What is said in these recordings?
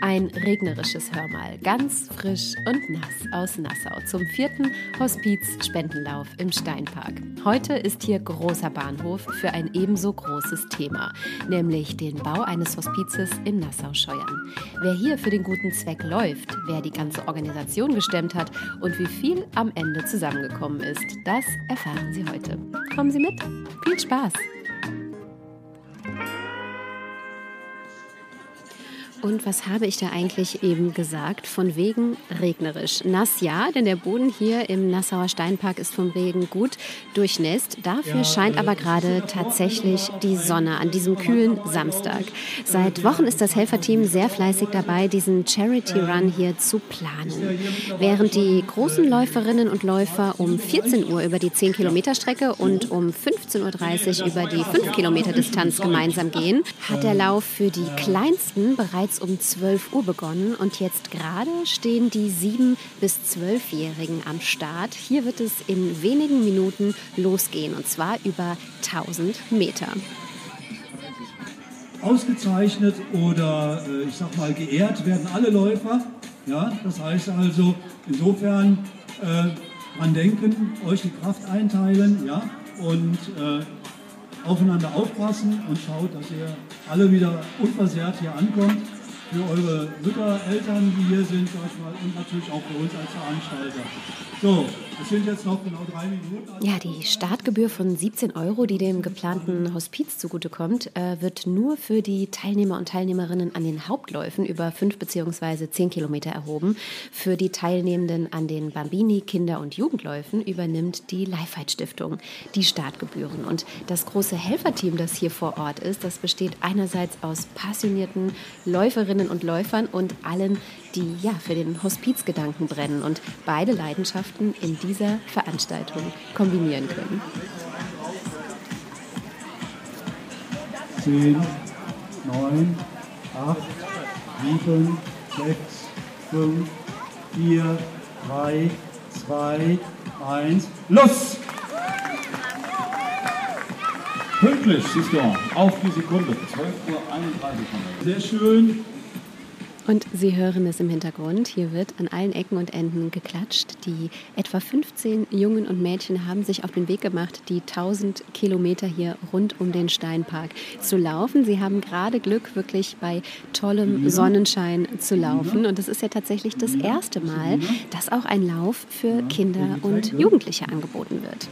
Ein regnerisches Hörmal, ganz frisch und nass aus Nassau zum vierten Hospiz-Spendenlauf im Steinpark. Heute ist hier großer Bahnhof für ein ebenso großes Thema, nämlich den Bau eines Hospizes in Nassau-Scheuern. Wer hier für den guten Zweck läuft, wer die ganze Organisation gestemmt hat und wie viel am Ende zusammengekommen ist, das erfahren Sie heute. Kommen Sie mit. Viel Spaß! Und was habe ich da eigentlich eben gesagt? Von wegen regnerisch. Nass ja, denn der Boden hier im Nassauer Steinpark ist vom Regen gut durchnässt. Dafür scheint aber gerade tatsächlich die Sonne an diesem kühlen Samstag. Seit Wochen ist das Helferteam sehr fleißig dabei, diesen Charity Run hier zu planen. Während die großen Läuferinnen und Läufer um 14 Uhr über die 10 Kilometer Strecke und um 15.30 Uhr über die 5 Kilometer Distanz gemeinsam gehen, hat der Lauf für die kleinsten bereits bereits um 12 Uhr begonnen und jetzt gerade stehen die 7- bis 12-Jährigen am Start. Hier wird es in wenigen Minuten losgehen und zwar über 1000 Meter. Ausgezeichnet oder äh, ich sag mal geehrt werden alle Läufer. Ja, das heißt also insofern äh, an denken, euch die Kraft einteilen, ja, und äh, aufeinander aufpassen und schaut, dass ihr alle wieder unversehrt hier ankommt für eure Mütter, Eltern, die hier sind, sag ich mal, und natürlich auch für uns als Veranstalter. So, es sind jetzt noch genau drei Minuten. Ja, die Startgebühr von 17 Euro, die dem geplanten Hospiz zugutekommt, äh, wird nur für die Teilnehmer und Teilnehmerinnen an den Hauptläufen über 5 bzw. 10 Kilometer erhoben. Für die Teilnehmenden an den Bambini, Kinder- und Jugendläufen übernimmt die Lifeheit Stiftung die Startgebühren. Und das große Helferteam, das hier vor Ort ist, das besteht einerseits aus passionierten Läuferinnen und Läufern und allen, die ja für den Hospizgedanken brennen und beide Leidenschaften in dieser Veranstaltung kombinieren können. 10, 9, 8, 7, 6, 5, 4, 3, 2, 1, los! Pünktlich, siehst du, auf die Sekunde. 12.31 Uhr. Sehr schön. Und Sie hören es im Hintergrund. Hier wird an allen Ecken und Enden geklatscht. Die etwa 15 Jungen und Mädchen haben sich auf den Weg gemacht, die 1000 Kilometer hier rund um den Steinpark zu laufen. Sie haben gerade Glück, wirklich bei tollem Sonnenschein zu laufen. Und es ist ja tatsächlich das erste Mal, dass auch ein Lauf für Kinder und Jugendliche angeboten wird.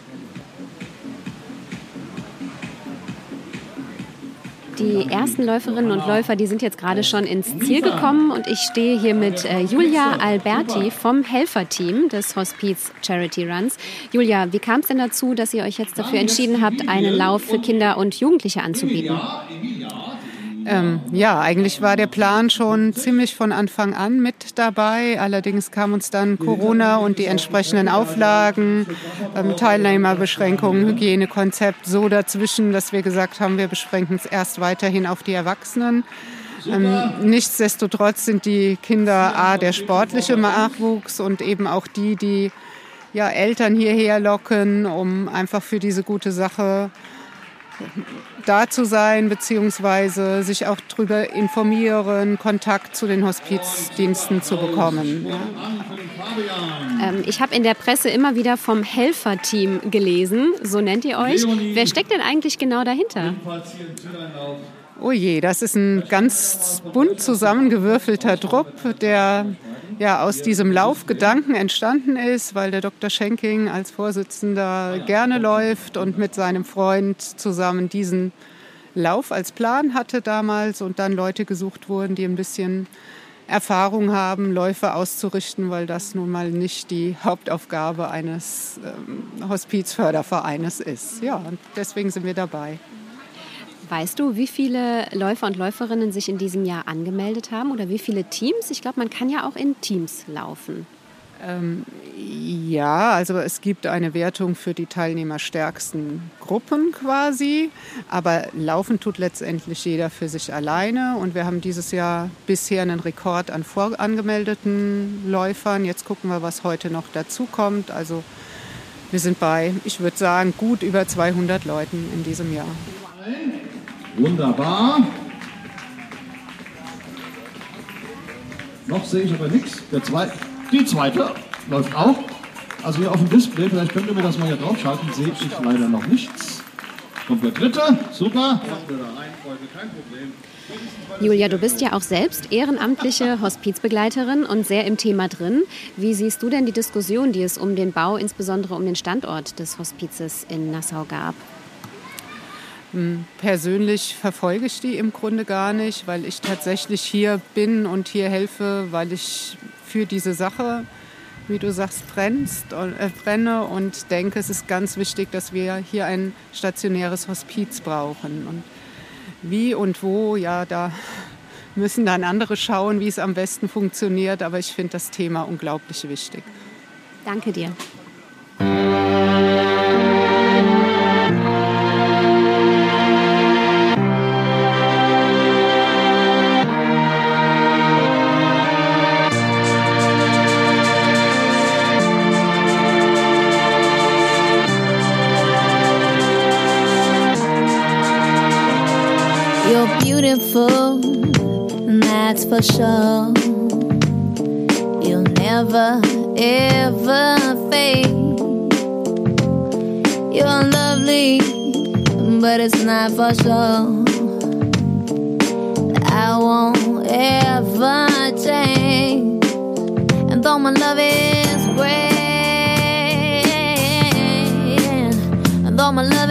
Die ersten Läuferinnen und Läufer, die sind jetzt gerade schon ins Ziel gekommen und ich stehe hier mit äh, Julia Alberti vom Helferteam des Hospiz Charity Runs. Julia, wie kam es denn dazu, dass ihr euch jetzt dafür entschieden habt, einen Lauf für Kinder und Jugendliche anzubieten? Ähm, ja, eigentlich war der Plan schon ziemlich von Anfang an mit dabei. Allerdings kam uns dann Corona und die entsprechenden Auflagen, ähm, Teilnehmerbeschränkungen, Hygienekonzept so dazwischen, dass wir gesagt haben, wir beschränken es erst weiterhin auf die Erwachsenen. Ähm, nichtsdestotrotz sind die Kinder A, der sportliche Nachwuchs und eben auch die, die ja, Eltern hierher locken, um einfach für diese gute Sache da zu sein, beziehungsweise sich auch darüber informieren, Kontakt zu den Hospizdiensten zu bekommen. Ja. Ähm, ich habe in der Presse immer wieder vom Helferteam gelesen, so nennt ihr euch. Wer steckt denn eigentlich genau dahinter? Oh je, das ist ein ganz bunt zusammengewürfelter Trupp, der ja aus diesem Laufgedanken entstanden ist, weil der Dr. Schenking als Vorsitzender gerne läuft und mit seinem Freund zusammen diesen Lauf als Plan hatte damals und dann Leute gesucht wurden, die ein bisschen Erfahrung haben, Läufe auszurichten, weil das nun mal nicht die Hauptaufgabe eines ähm, Hospizfördervereines ist. Ja, und deswegen sind wir dabei. Weißt du, wie viele Läufer und Läuferinnen sich in diesem Jahr angemeldet haben oder wie viele Teams? Ich glaube, man kann ja auch in Teams laufen. Ähm, Ja, also es gibt eine Wertung für die teilnehmerstärksten Gruppen quasi, aber laufen tut letztendlich jeder für sich alleine und wir haben dieses Jahr bisher einen Rekord an vorangemeldeten Läufern. Jetzt gucken wir, was heute noch dazu kommt. Also wir sind bei, ich würde sagen, gut über 200 Leuten in diesem Jahr. Wunderbar. Noch sehe ich aber nichts. die zweite läuft auch. Also hier auf dem Display, vielleicht könnt ihr mir das mal hier draufschalten, sehe ich leider noch nichts. Kommt der dritte, super. Julia, du bist ja auch selbst ehrenamtliche Hospizbegleiterin und sehr im Thema drin. Wie siehst du denn die Diskussion, die es um den Bau, insbesondere um den Standort des Hospizes in Nassau gab? Hm, persönlich verfolge ich die im Grunde gar nicht, weil ich tatsächlich hier bin und hier helfe, weil ich für diese Sache wie du sagst, brennst, äh, brenne und denke, es ist ganz wichtig, dass wir hier ein stationäres Hospiz brauchen. Und wie und wo, ja, da müssen dann andere schauen, wie es am besten funktioniert. Aber ich finde das Thema unglaublich wichtig. Danke dir. Ever change. And though my love is great, and though my love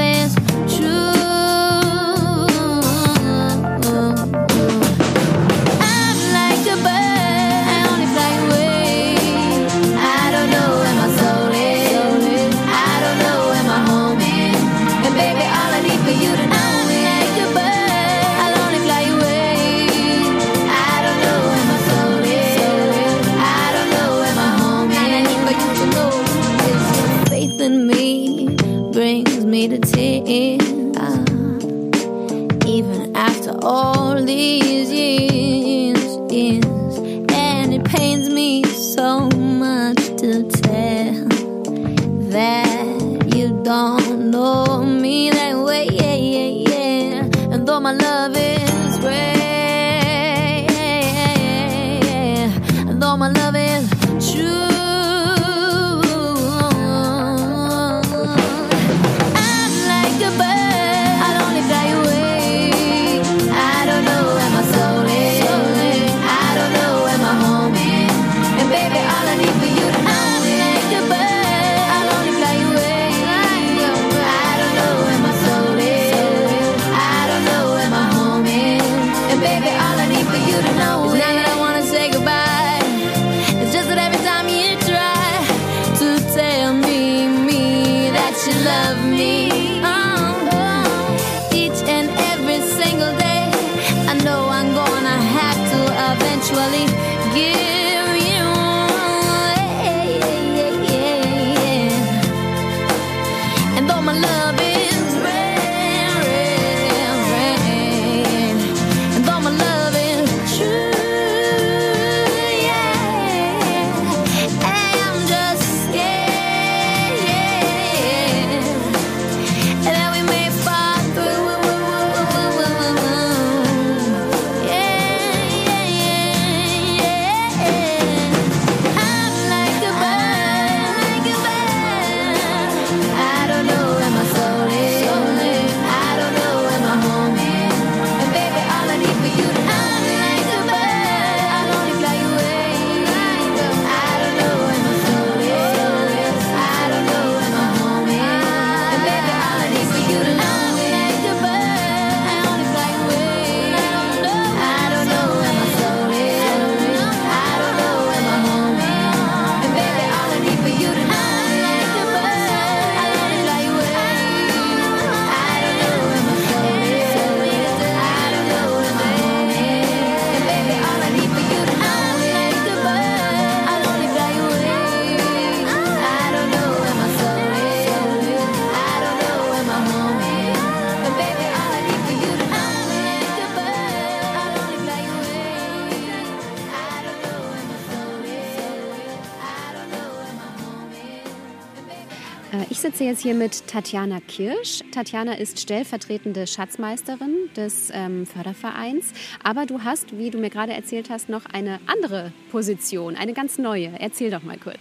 sitze jetzt hier mit Tatjana Kirsch. Tatjana ist stellvertretende Schatzmeisterin des ähm, Fördervereins. Aber du hast, wie du mir gerade erzählt hast, noch eine andere Position, eine ganz neue. Erzähl doch mal kurz.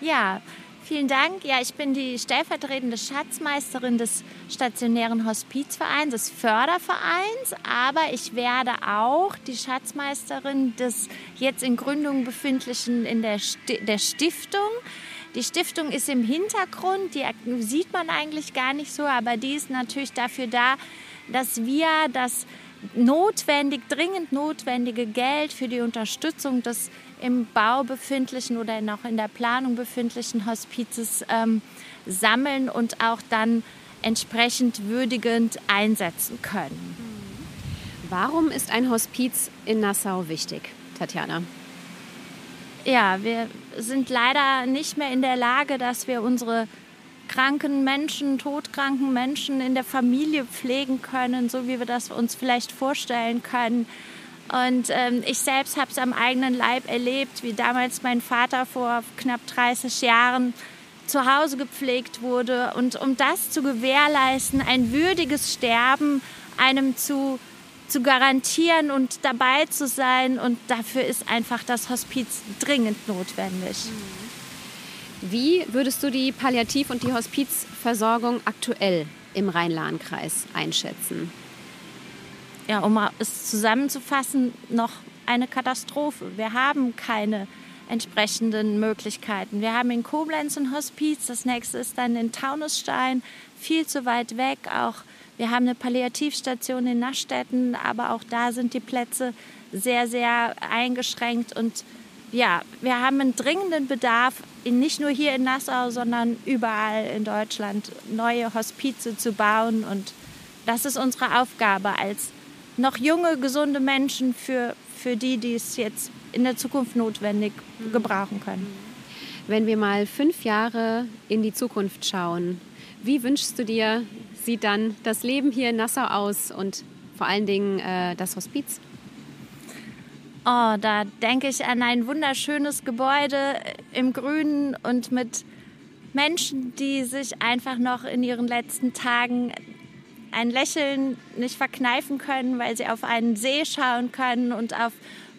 Ja, vielen Dank. Ja, ich bin die stellvertretende Schatzmeisterin des stationären Hospizvereins, des Fördervereins. Aber ich werde auch die Schatzmeisterin des jetzt in Gründung befindlichen in der, Sti der Stiftung. Die Stiftung ist im Hintergrund, die sieht man eigentlich gar nicht so, aber die ist natürlich dafür da, dass wir das notwendig, dringend notwendige Geld für die Unterstützung des im Bau befindlichen oder noch in der Planung befindlichen Hospizes ähm, sammeln und auch dann entsprechend würdigend einsetzen können. Warum ist ein Hospiz in Nassau wichtig, Tatjana? Ja, wir sind leider nicht mehr in der Lage, dass wir unsere kranken Menschen, todkranken Menschen in der Familie pflegen können, so wie wir das uns vielleicht vorstellen können. Und ähm, ich selbst habe es am eigenen Leib erlebt, wie damals mein Vater vor knapp 30 Jahren zu Hause gepflegt wurde. Und um das zu gewährleisten, ein würdiges Sterben einem zu zu garantieren und dabei zu sein. Und dafür ist einfach das Hospiz dringend notwendig. Wie würdest du die Palliativ- und die Hospizversorgung aktuell im Rhein-Lahn-Kreis einschätzen? Ja, um es zusammenzufassen, noch eine Katastrophe. Wir haben keine entsprechenden Möglichkeiten. Wir haben in Koblenz ein Hospiz, das nächste ist dann in Taunusstein, viel zu weit weg, auch wir haben eine Palliativstation in Naschstetten, aber auch da sind die Plätze sehr, sehr eingeschränkt. Und ja, wir haben einen dringenden Bedarf, nicht nur hier in Nassau, sondern überall in Deutschland neue Hospize zu bauen. Und das ist unsere Aufgabe als noch junge, gesunde Menschen für, für die, die es jetzt in der Zukunft notwendig gebrauchen können. Wenn wir mal fünf Jahre in die Zukunft schauen, wie wünschst du dir, sieht dann das Leben hier in Nassau aus und vor allen Dingen äh, das Hospiz? Oh, da denke ich an ein wunderschönes Gebäude im Grünen und mit Menschen, die sich einfach noch in ihren letzten Tagen ein Lächeln nicht verkneifen können, weil sie auf einen See schauen können und auf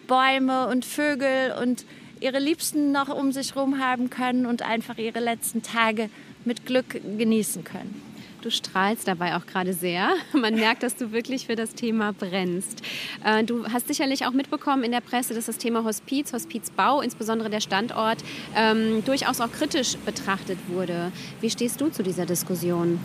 Bäume und Vögel und ihre Liebsten noch um sich herum haben können und einfach ihre letzten Tage mit Glück genießen können. Du strahlst dabei auch gerade sehr. Man merkt, dass du wirklich für das Thema brennst. Äh, du hast sicherlich auch mitbekommen in der Presse, dass das Thema Hospiz, Hospizbau, insbesondere der Standort, ähm, durchaus auch kritisch betrachtet wurde. Wie stehst du zu dieser Diskussion?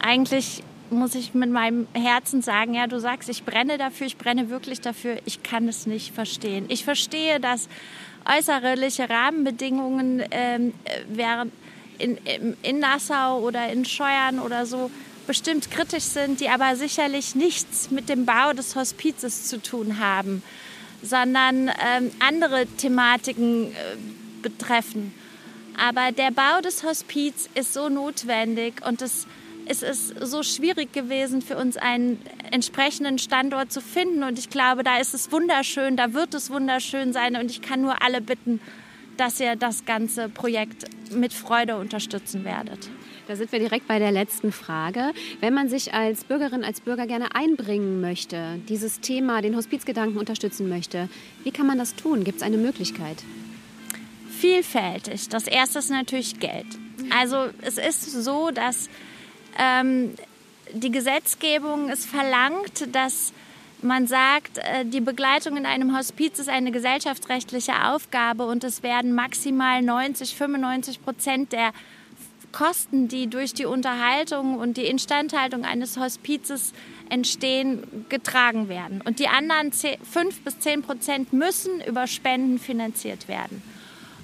Eigentlich muss ich mit meinem Herzen sagen, ja, du sagst, ich brenne dafür, ich brenne wirklich dafür, ich kann es nicht verstehen. Ich verstehe, dass äußerliche Rahmenbedingungen ähm, während in, in Nassau oder in Scheuern oder so bestimmt kritisch sind, die aber sicherlich nichts mit dem Bau des Hospizes zu tun haben, sondern ähm, andere Thematiken äh, betreffen. Aber der Bau des Hospiz ist so notwendig und es, es ist so schwierig gewesen für uns, einen entsprechenden Standort zu finden. Und ich glaube, da ist es wunderschön, da wird es wunderschön sein. Und ich kann nur alle bitten, dass ihr das ganze Projekt mit Freude unterstützen werdet. Da sind wir direkt bei der letzten Frage. Wenn man sich als Bürgerin, als Bürger gerne einbringen möchte, dieses Thema, den Hospizgedanken unterstützen möchte, wie kann man das tun? Gibt es eine Möglichkeit? Vielfältig. Das erste ist natürlich Geld. Also es ist so, dass ähm, die Gesetzgebung es verlangt, dass man sagt, äh, die Begleitung in einem Hospiz ist eine gesellschaftsrechtliche Aufgabe und es werden maximal 90, 95 Prozent der Kosten, die durch die Unterhaltung und die Instandhaltung eines Hospizes entstehen, getragen werden. Und die anderen 5 bis 10 Prozent müssen über Spenden finanziert werden.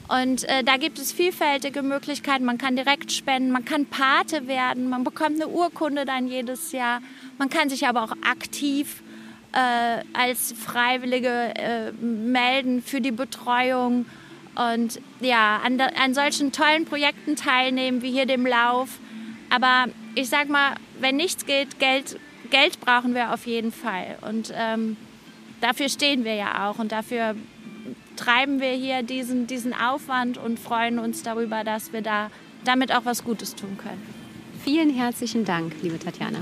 Und äh, da gibt es vielfältige Möglichkeiten. Man kann direkt spenden, man kann Pate werden, man bekommt eine Urkunde dann jedes Jahr. Man kann sich aber auch aktiv äh, als Freiwillige äh, melden für die Betreuung und ja, an, an solchen tollen Projekten teilnehmen, wie hier dem Lauf. Aber ich sag mal, wenn nichts geht, Geld, Geld brauchen wir auf jeden Fall. Und ähm, dafür stehen wir ja auch und dafür treiben wir hier diesen, diesen Aufwand und freuen uns darüber, dass wir da damit auch was Gutes tun können. Vielen herzlichen Dank, liebe Tatjana.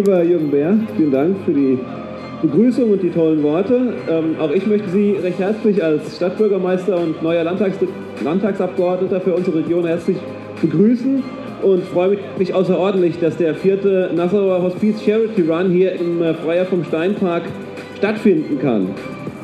Lieber Jürgen Bär, vielen Dank für die Begrüßung und die tollen Worte. Ähm, auch ich möchte Sie recht herzlich als Stadtbürgermeister und neuer Landtags Landtagsabgeordneter für unsere Region herzlich begrüßen und freue mich außerordentlich, dass der vierte Nassauer Hospiz Charity Run hier im äh, Freier vom Steinpark stattfinden kann.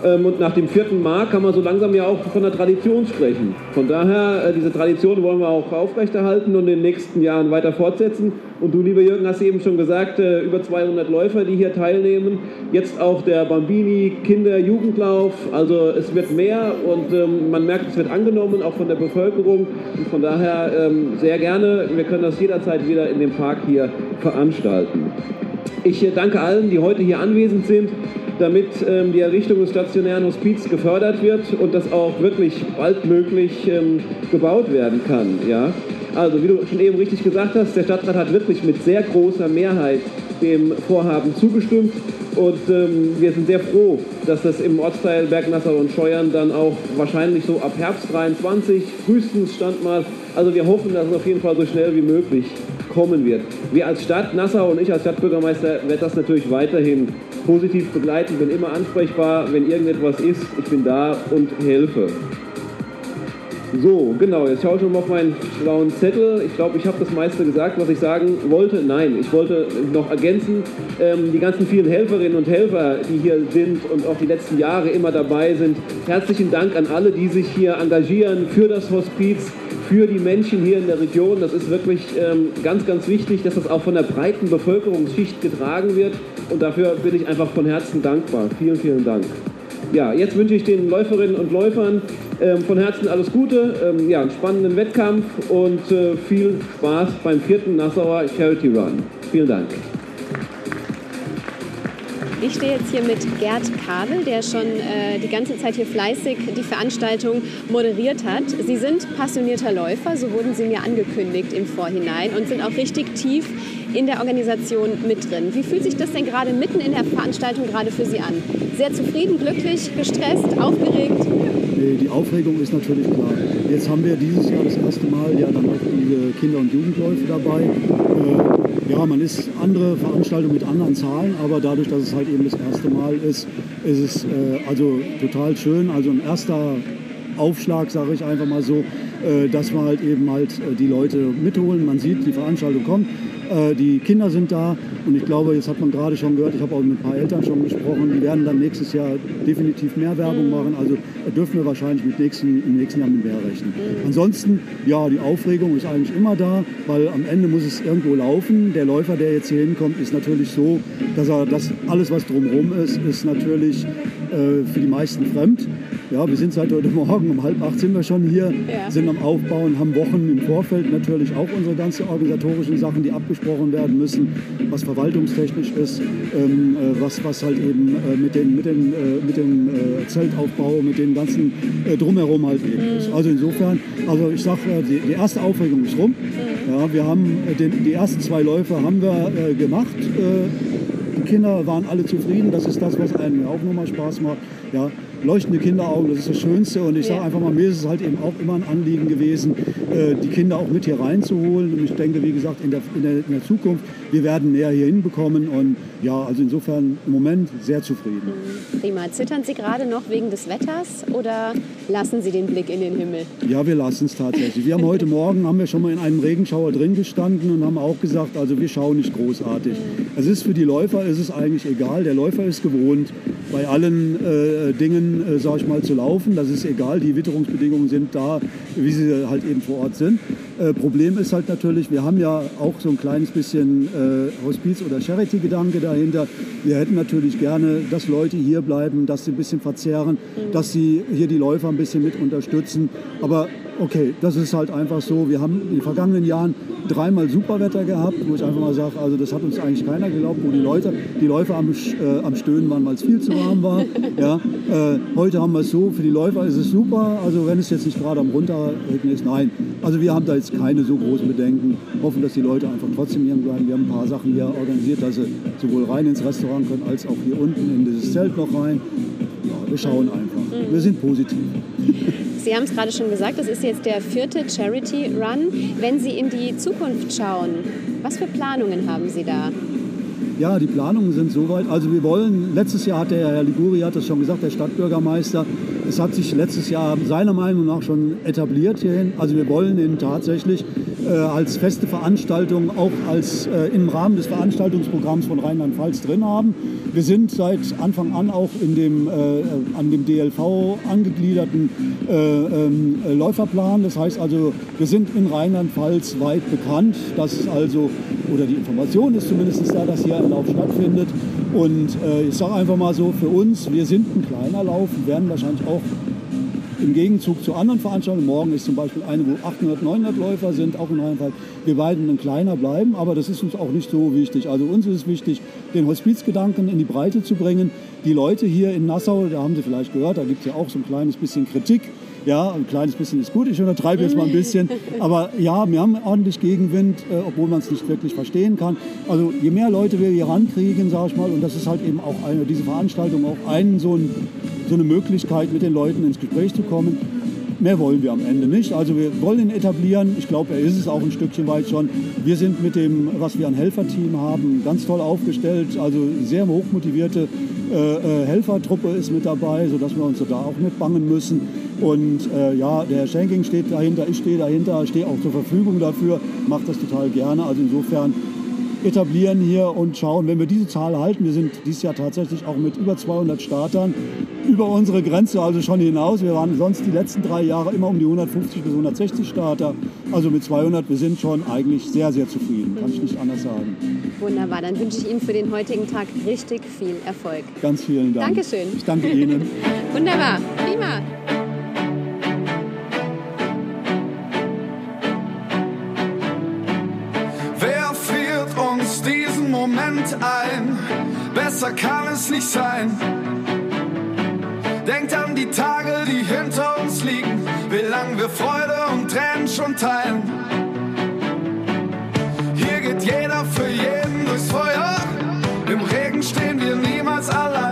Ähm, und nach dem vierten Mark kann man so langsam ja auch von der Tradition sprechen. Von daher, äh, diese Tradition wollen wir auch aufrechterhalten und in den nächsten Jahren weiter fortsetzen. Und du, lieber Jürgen, hast eben schon gesagt, äh, über 200 Läufer, die hier teilnehmen. Jetzt auch der Bambini Kinder-Jugendlauf. Also es wird mehr und ähm, man merkt, es wird angenommen, auch von der Bevölkerung. Und von daher ähm, sehr gerne. Wir können das jederzeit wieder in dem Park hier veranstalten. Ich äh, danke allen, die heute hier anwesend sind damit ähm, die Errichtung des stationären Hospiz gefördert wird und das auch wirklich baldmöglich ähm, gebaut werden kann. Ja? Also wie du schon eben richtig gesagt hast, der Stadtrat hat wirklich mit sehr großer Mehrheit dem Vorhaben zugestimmt und ähm, wir sind sehr froh, dass das im Ortsteil Bergnassau und Scheuern dann auch wahrscheinlich so ab Herbst 23 frühestens stand mal. Also wir hoffen, dass es auf jeden Fall so schnell wie möglich kommen wird. Wir als Stadt Nassau und ich als Stadtbürgermeister werde das natürlich weiterhin positiv begleiten, bin immer ansprechbar, wenn irgendetwas ist, ich bin da und helfe. So, genau, jetzt schaue ich mal auf meinen schlauen Zettel. Ich glaube, ich habe das meiste gesagt, was ich sagen wollte. Nein, ich wollte noch ergänzen, ähm, die ganzen vielen Helferinnen und Helfer, die hier sind und auch die letzten Jahre immer dabei sind. Herzlichen Dank an alle, die sich hier engagieren für das Hospiz, für die Menschen hier in der Region. Das ist wirklich ähm, ganz, ganz wichtig, dass das auch von der breiten Bevölkerungsschicht getragen wird. Und dafür bin ich einfach von Herzen dankbar. Vielen, vielen Dank. Ja, jetzt wünsche ich den Läuferinnen und Läufern ähm, von Herzen alles Gute, ähm, ja, einen spannenden Wettkampf und äh, viel Spaß beim vierten Nassauer Charity Run. Vielen Dank. Ich stehe jetzt hier mit Gerd Kabel, der schon äh, die ganze Zeit hier fleißig die Veranstaltung moderiert hat. Sie sind passionierter Läufer, so wurden Sie mir angekündigt im Vorhinein und sind auch richtig tief in der Organisation mit drin. Wie fühlt sich das denn gerade mitten in der Veranstaltung gerade für Sie an? Sehr zufrieden, glücklich, gestresst, aufgeregt? Die Aufregung ist natürlich klar. Jetzt haben wir dieses Jahr das erste Mal ja dann auch diese Kinder- und Jugendläufe dabei. Äh, ja, man ist andere Veranstaltungen mit anderen Zahlen, aber dadurch, dass es halt eben das erste Mal ist, ist es äh, also total schön. Also ein erster Aufschlag, sage ich einfach mal so, äh, dass wir halt eben halt äh, die Leute mitholen. Man sieht, die Veranstaltung kommt. Äh, die Kinder sind da und ich glaube, jetzt hat man gerade schon gehört, ich habe auch mit ein paar Eltern schon gesprochen, die werden dann nächstes Jahr definitiv mehr Werbung machen. Also dürfen wir wahrscheinlich mit nächsten, im nächsten Jahr mit mehr rechnen. Ansonsten, ja, die Aufregung ist eigentlich immer da, weil am Ende muss es irgendwo laufen. Der Läufer, der jetzt hier hinkommt, ist natürlich so, dass er das alles, was drumherum ist, ist natürlich äh, für die meisten fremd. Ja, wir sind seit heute Morgen um halb acht sind wir schon hier, Ja. sind am Aufbauen, haben Wochen im Vorfeld natürlich auch unsere ganzen organisatorischen Sachen, die abgesprochen werden müssen, was verwaltungstechnisch ist, ähm, äh, was, was halt eben äh, mit, den, mit, den, äh, mit dem äh, Zeltaufbau, mit dem ganzen äh, Drumherum halt eben ist. Also insofern, also ich sage, äh, die, die erste Aufregung ist rum. Ja, wir haben den, die ersten zwei Läufe haben wir gemacht. Die Kinder waren alle zufrieden. Das ist das, was einem auch nochmal Spaß macht. Ja, leuchtende Kinderaugen, das ist das Schönste. Und ich sage einfach mal, mir ist es halt eben auch immer ein Anliegen gewesen, äh, die Kinder auch mit hier reinzuholen. Und ich denke, wie gesagt, in der, in der, in der Zukunft, wir werden mehr hier hinbekommen. Und ja, also insofern im Moment sehr zufrieden. Prima. Zittern Sie gerade noch wegen des Wetters oder lassen Sie den Blick in den Himmel? Ja, wir lassen es tatsächlich. Wir haben heute Morgen haben wir schon mal in einem Regenschauer drin gestanden und haben auch gesagt, also wir schauen nicht großartig. Es ist für die Läufer ist es eigentlich egal. Der Läufer ist gewohnt, bei allen äh, Dingen, äh, sag ich mal, zu laufen. Das ist egal. Die Witterungsbedingungen sind da, wie sie halt eben vor Ort sind. Äh, Problem ist halt natürlich, wir haben ja auch so ein kleines bisschen äh, Hospiz- oder Charity-Gedanke dahinter. Wir hätten natürlich gerne, dass Leute hier bleiben, dass sie ein bisschen verzehren, dass sie hier die Läufer ein bisschen mit unterstützen. Aber okay, das ist halt einfach so. Wir haben in den vergangenen Jahren dreimal Superwetter gehabt, wo ich einfach mal sage, also das hat uns eigentlich keiner geglaubt, wo die Leute, die Läufer am, äh, am Stöhnen waren, weil es viel zu warm war. Ja, äh, heute haben wir es so, für die Läufer ist es super, also wenn es jetzt nicht gerade am Runterregnen ist, nein. Also wir haben da jetzt keine so großen Bedenken, hoffen, dass die Leute einfach trotzdem hier bleiben. Wir haben ein paar Sachen hier organisiert, dass sie sowohl rein ins Restaurant können, als auch hier unten in dieses Zelt noch rein. Ja, wir schauen einfach. Wir sind positiv. Sie haben es gerade schon gesagt, das ist jetzt der vierte Charity Run. Wenn Sie in die Zukunft schauen, was für Planungen haben Sie da? Ja, die Planungen sind soweit. Also wir wollen, letztes Jahr hat der Herr Liguri hat das schon gesagt, der Stadtbürgermeister, es hat sich letztes Jahr seiner Meinung nach schon etabliert hierhin. Also wir wollen ihn tatsächlich äh, als feste Veranstaltung auch als äh, im Rahmen des Veranstaltungsprogramms von Rheinland-Pfalz drin haben. Wir sind seit Anfang an auch in dem, äh, an dem DLV angegliederten äh, äh, Läuferplan. Das heißt also, wir sind in Rheinland-Pfalz weit bekannt. Das ist also, oder die Information ist zumindest da, dass hier ein Lauf stattfindet. Und äh, ich sage einfach mal so, für uns, wir sind ein kleiner Lauf, werden wahrscheinlich auch im Gegenzug zu anderen Veranstaltungen, morgen ist zum Beispiel eine, wo 800, 900 Läufer sind, auch in Rheinland-Pfalz, wir beiden ein kleiner bleiben, aber das ist uns auch nicht so wichtig. Also uns ist es wichtig, den Hospizgedanken in die Breite zu bringen. Die Leute hier in Nassau, da haben Sie vielleicht gehört, da gibt es ja auch so ein kleines bisschen Kritik. Ja, ein kleines bisschen ist gut, ich untertreibe jetzt mal ein bisschen. Aber ja, wir haben ordentlich Gegenwind, äh, obwohl man es nicht wirklich verstehen kann. Also je mehr Leute wir hier rankriegen, sage ich mal, und das ist halt eben auch eine, diese Veranstaltung auch einen so, ein, so eine Möglichkeit, mit den Leuten ins Gespräch zu kommen. Mehr wollen wir am Ende nicht. Also wir wollen ihn etablieren. Ich glaube, er ist es auch ein Stückchen weit schon. Wir sind mit dem, was wir an Helferteam haben, ganz toll aufgestellt. Also sehr hochmotivierte äh, äh, Helfertruppe ist mit dabei, sodass wir uns da auch mitbangen müssen. Und äh, ja, der Herr Schenking steht dahinter, ich stehe dahinter, stehe auch zur Verfügung dafür, mache das total gerne. Also insofern etablieren hier und schauen, wenn wir diese Zahl halten, wir sind dieses Jahr tatsächlich auch mit über 200 Startern über unsere Grenze also schon hinaus. Wir waren sonst die letzten drei Jahre immer um die 150 bis 160 Starter. Also mit 200, wir sind schon eigentlich sehr, sehr zufrieden, kann ich nicht anders sagen. Wunderbar, dann wünsche ich Ihnen für den heutigen Tag richtig viel Erfolg. Ganz vielen Dank. Dankeschön. Ich danke Ihnen. Wunderbar, prima. Moment ein? Besser kann es nicht sein. Denkt an die Tage, die hinter uns liegen, wie lang wir Freude und Tränen schon teilen. Hier geht jeder für jeden durchs Feuer. Im Regen stehen wir niemals allein.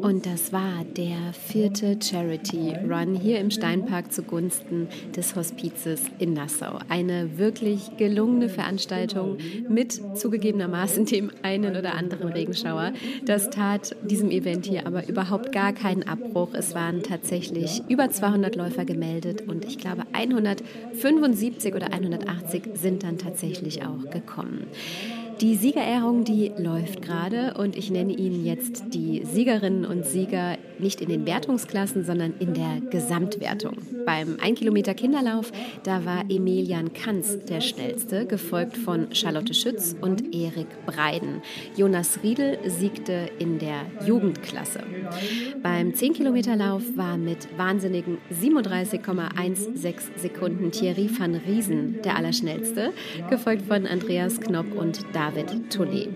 Und das war der vierte Charity Run hier im Steinpark zugunsten des Hospizes in Nassau. Eine wirklich gelungene Veranstaltung mit zugegebenermaßen dem einen oder anderen Regenschauer. Das tat diesem Event hier aber überhaupt gar keinen Abbruch. Es waren tatsächlich über 200 Läufer gemeldet und ich glaube 175 oder 180 sind dann tatsächlich auch gekommen. Die Siegerehrung, die läuft gerade und ich nenne Ihnen jetzt die Siegerinnen und Sieger nicht in den Wertungsklassen, sondern in der Gesamtwertung. Beim 1 Kilometer Kinderlauf, da war Emilian Kanz der schnellste, gefolgt von Charlotte Schütz und Erik Breiden. Jonas Riedel siegte in der Jugendklasse. Beim 10 Kilometer Lauf war mit wahnsinnigen 37,16 Sekunden Thierry van Riesen der Allerschnellste, gefolgt von Andreas Knopp und David Tollet.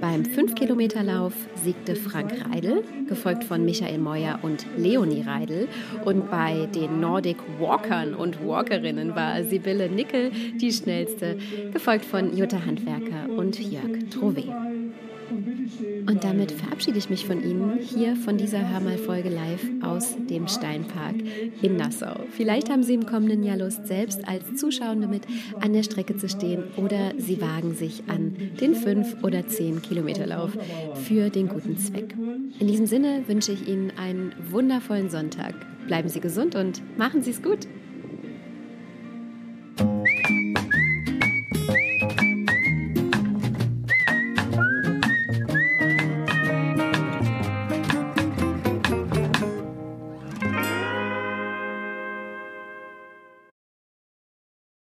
Beim 5-Kilometer-Lauf siegte Frank Reidel, gefolgt von Michael Meuer und Leonie Reidel. Und bei den Nordic Walkern und Walkerinnen war Sibylle Nickel die schnellste, gefolgt von Jutta Handwerker und Jörg Trouvé. Und damit verabschiede ich mich von Ihnen hier von dieser Hörmal-Folge live aus dem Steinpark in Nassau. Vielleicht haben Sie im kommenden Jahr Lust, selbst als Zuschauende mit an der Strecke zu stehen oder Sie wagen sich an den 5- oder 10-Kilometer-Lauf für den guten Zweck. In diesem Sinne wünsche ich Ihnen einen wundervollen Sonntag. Bleiben Sie gesund und machen Sie es gut.